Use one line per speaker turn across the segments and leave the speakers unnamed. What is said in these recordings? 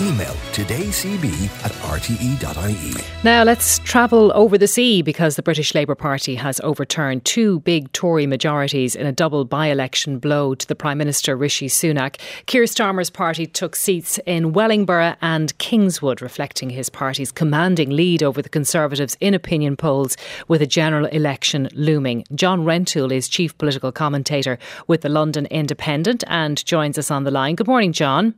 Email todaycb at rte.ie.
Now let's travel over the sea because the British Labour Party has overturned two big Tory majorities in a double by election blow to the Prime Minister Rishi Sunak. Keir Starmer's party took seats in Wellingborough and Kingswood, reflecting his party's commanding lead over the Conservatives in opinion polls with a general election looming. John Rentoul is chief political commentator with the London Independent and joins us on the line. Good morning, John.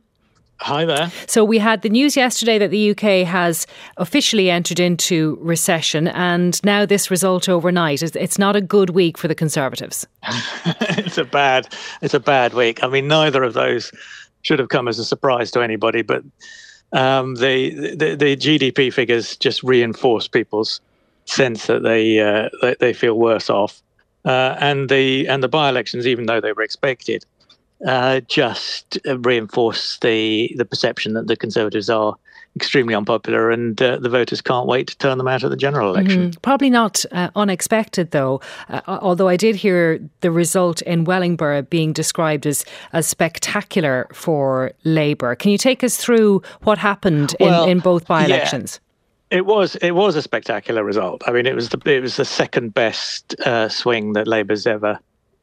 Hi there.
So we had the news yesterday that the UK has officially entered into recession, and now this result overnight. It's not a good week for the Conservatives.
it's a bad, it's a bad week. I mean, neither of those should have come as a surprise to anybody, but um, the, the, the GDP figures just reinforce people's sense that they uh, they feel worse off, uh, and the and the by-elections, even though they were expected uh, just reinforce the the perception that the Conservatives are extremely unpopular, and uh, the voters can't wait to turn them out at the general election.
Mm-hmm. Probably not uh, unexpected, though. Uh, although I did hear the result in Wellingborough being described as as spectacular for Labour. Can you take us through what happened well, in, in both by elections?
Yeah. It was it was a spectacular result. I mean, it was the it was the second best uh, swing that Labour's ever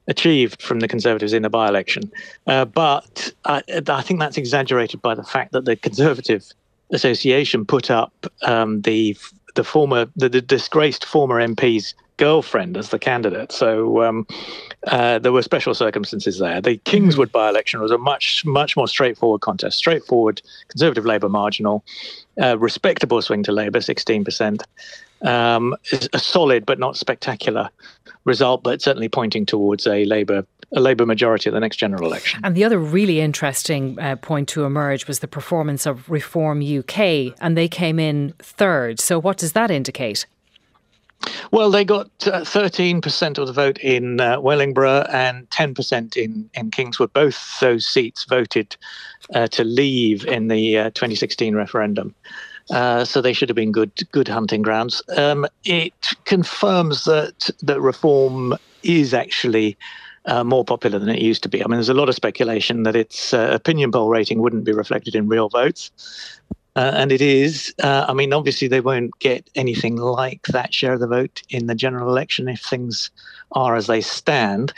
achieved from the Conservatives in the by election. Uh, but I, I, think that's exaggerated by the fact that the Conservative Association put up um, the the former the, the, disgraced former MP's girlfriend as the candidate. So um, uh, there were special circumstances there. The Kingswood by election was a much much more straightforward contest. Straightforward Conservative Labour marginal, uh, respectable swing to Labour, sixteen percent. Um, a solid but not spectacular result, but certainly pointing towards a Labour a Labour majority at the next general election.
And the other really interesting uh, point to emerge was the performance of Reform UK, and they came in third. So, what does that indicate?
Well, they got uh, 13% of the vote in uh, Wellingborough and 10% in, in Kingswood. Both those seats voted uh, to leave in the uh, 2016 referendum. Uh, so they should have been good good hunting grounds. Um, it confirms that that reform is actually uh, more popular than it used to be. I mean, there's a lot of speculation that its uh, opinion poll rating wouldn't be reflected in real votes. Uh, and it is. Uh, I mean, obviously, they won't get anything like that share of the vote in the general election if things are as they stand.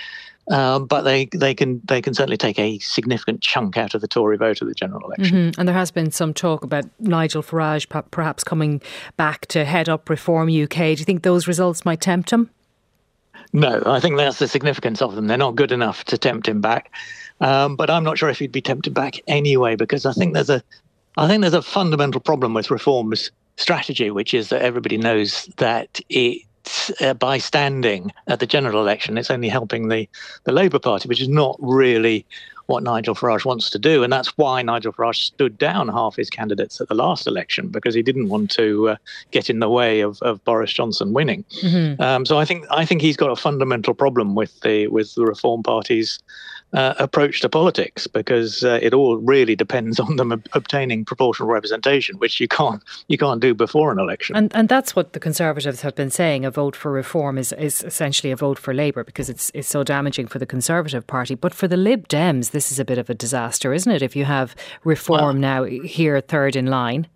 Um, but they, they can they can certainly take a significant chunk out of the Tory vote at the general election.
Mm-hmm. And there has been some talk about Nigel Farage perhaps coming back to head up Reform UK. Do you think those results might tempt him?
No, I think that's the significance of them. They're not good enough to tempt him back. Um, but I'm not sure if he'd be tempted back anyway, because I think there's a I think there's a fundamental problem with reform's strategy, which is that everybody knows that it uh, by standing at the general election, it's only helping the, the Labour Party, which is not really what Nigel Farage wants to do. And that's why Nigel Farage stood down half his candidates at the last election, because he didn't want to uh, get in the way of, of Boris Johnson winning. Mm-hmm. Um, so I think I think he's got a fundamental problem with the with the Reform Party's uh, approach to politics because uh, it all really depends on them ob- obtaining proportional representation, which you can't you can't do before an election.
And and that's what the Conservatives have been saying: a vote for reform is is essentially a vote for Labour because it's it's so damaging for the Conservative Party. But for the Lib Dems, this is a bit of a disaster, isn't it? If you have reform well, now here third in line.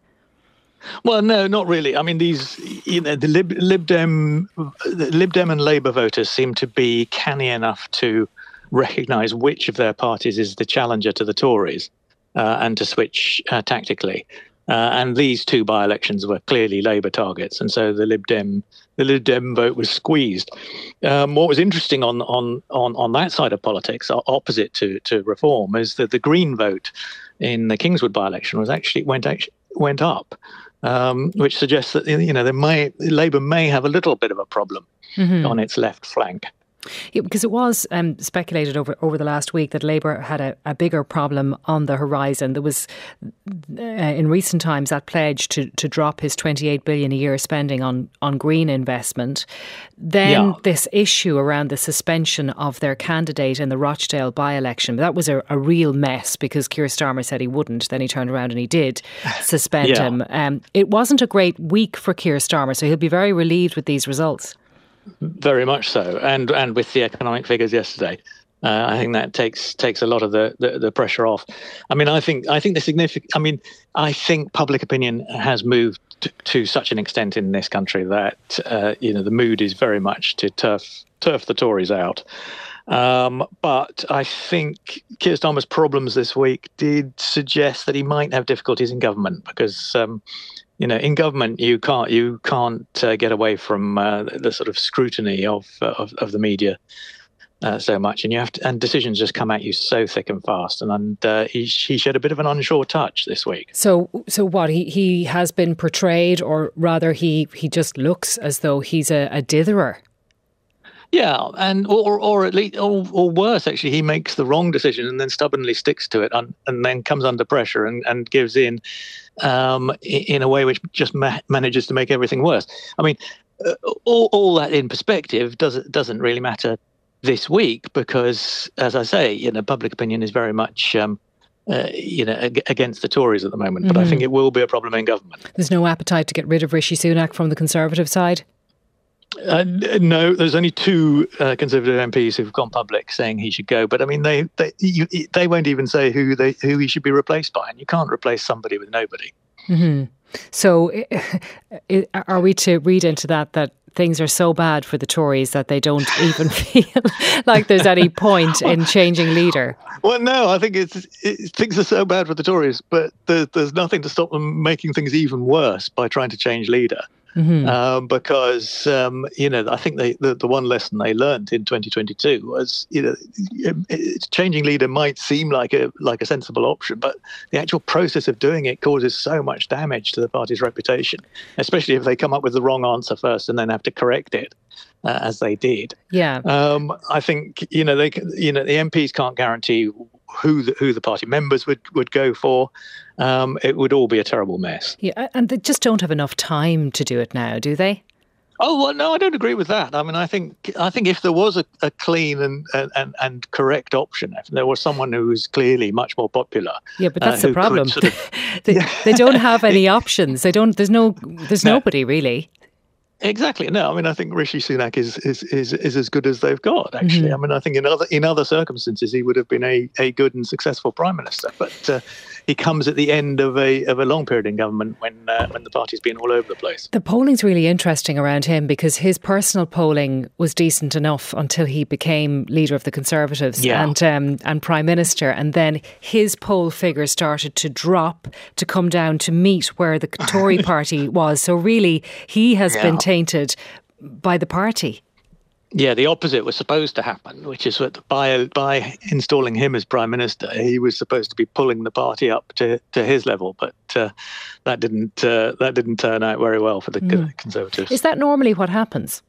Well, no, not really. I mean, these you know, the Lib, Lib Dem, Lib Dem and Labour voters seem to be canny enough to recognise which of their parties is the challenger to the Tories uh, and to switch uh, tactically. Uh, and these two by-elections were clearly Labour targets, and so the Lib Dem the Lib Dem vote was squeezed. Um, what was interesting on on on on that side of politics, opposite to to reform, is that the Green vote in the Kingswood by-election was actually went actually went up, um, which suggests that you know there may Labour may have a little bit of a problem mm-hmm. on its left flank.
Yeah, because it was um, speculated over, over the last week that Labour had a, a bigger problem on the horizon. There was, uh, in recent times, that pledge to, to drop his 28 billion a year spending on, on green investment. Then yeah. this issue around the suspension of their candidate in the Rochdale by-election. That was a, a real mess because Keir Starmer said he wouldn't. Then he turned around and he did suspend yeah. him. Um, it wasn't a great week for Keir Starmer, so he'll be very relieved with these results.
Very much so, and and with the economic figures yesterday, uh, I think that takes takes a lot of the, the, the pressure off. I mean, I think I think the significant. I mean, I think public opinion has moved to, to such an extent in this country that uh, you know the mood is very much to turf turf the Tories out. Um, but I think Keir Starmer's problems this week did suggest that he might have difficulties in government because um, you know, in government, you can't you can't uh, get away from uh, the sort of scrutiny of uh, of, of, the media uh, so much, and you have to, and decisions just come at you so thick and fast. And, and uh, he he showed a bit of an unsure touch this week.
So so what he he has been portrayed, or rather, he he just looks as though he's a, a ditherer.
Yeah, and or or at least or, or worse, actually, he makes the wrong decision and then stubbornly sticks to it, and, and then comes under pressure and, and gives in um, in a way which just ma- manages to make everything worse. I mean, uh, all, all that in perspective doesn't doesn't really matter this week because, as I say, you know, public opinion is very much. Um, uh, you know, ag- against the Tories at the moment, but mm-hmm. I think it will be a problem in government.
There's no appetite to get rid of Rishi Sunak from the Conservative side.
Uh, no, there's only two uh, Conservative MPs who've gone public saying he should go. But I mean, they they you, they won't even say who they who he should be replaced by, and you can't replace somebody with nobody.
Mm-hmm. So, are we to read into that that things are so bad for the Tories that they don't even feel like there's any point in changing leader?
Well, no, I think it's it, things are so bad for the Tories, but there, there's nothing to stop them making things even worse by trying to change leader. Mm-hmm. Um, because um, you know I think they, the the one lesson they learned in 2022 was you know changing leader might seem like a like a sensible option, but the actual process of doing it causes so much damage to the party's reputation, especially if they come up with the wrong answer first and then have to correct it. Uh, as they did,
yeah. Um,
I think you know they you know the MPs can't guarantee who the, who the party members would, would go for, um, it would all be a terrible mess.
Yeah, and they just don't have enough time to do it now, do they?
Oh well, no, I don't agree with that. I mean, I think I think if there was a, a clean and, and and correct option, if there was someone who was clearly much more popular,
yeah, but that's uh, the problem. Sort of, they, they, don't have any options. They don't. There's no. There's no. nobody really.
Exactly. No, I mean, I think Rishi Sunak is is is, is as good as they've got. Actually, mm-hmm. I mean, I think in other in other circumstances he would have been a, a good and successful prime minister. But uh, he comes at the end of a of a long period in government when uh, when the party's been all over the place.
The polling's really interesting around him because his personal polling was decent enough until he became leader of the Conservatives yeah. and um, and prime minister, and then his poll figures started to drop to come down to meet where the Tory party was. So really, he has yeah. been tainted by the party.
Yeah, the opposite was supposed to happen, which is that by by installing him as prime minister, he was supposed to be pulling the party up to, to his level, but uh, that didn't uh, that didn't turn out very well for the mm. Conservatives.
Is that normally what happens?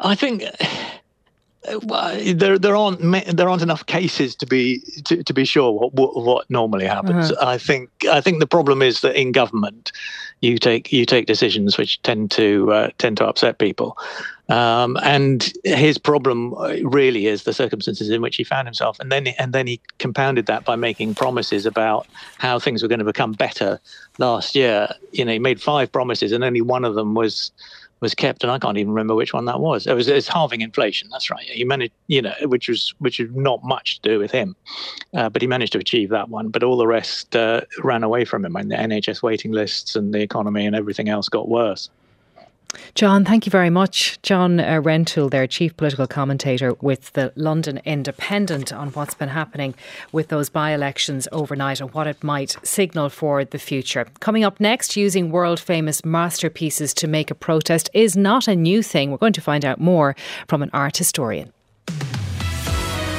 I think well, there there aren't there aren't enough cases to be to, to be sure what what, what normally happens. Uh-huh. I think I think the problem is that in government, you take you take decisions which tend to uh, tend to upset people. Um, and his problem uh, really is the circumstances in which he found himself, and then and then he compounded that by making promises about how things were going to become better last year. You know, he made five promises, and only one of them was was kept, and I can't even remember which one that was. It was halving inflation. That's right. He managed, you know, which was which is not much to do with him, uh, but he managed to achieve that one. But all the rest uh, ran away from him, and the NHS waiting lists and the economy and everything else got worse.
John, thank you very much. John uh, Rentoul, their chief political commentator with the London Independent, on what's been happening with those by elections overnight and what it might signal for the future. Coming up next, using world famous masterpieces to make a protest is not a new thing. We're going to find out more from an art historian.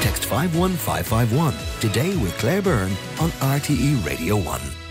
Text 51551 today with Claire Byrne on RTE Radio 1.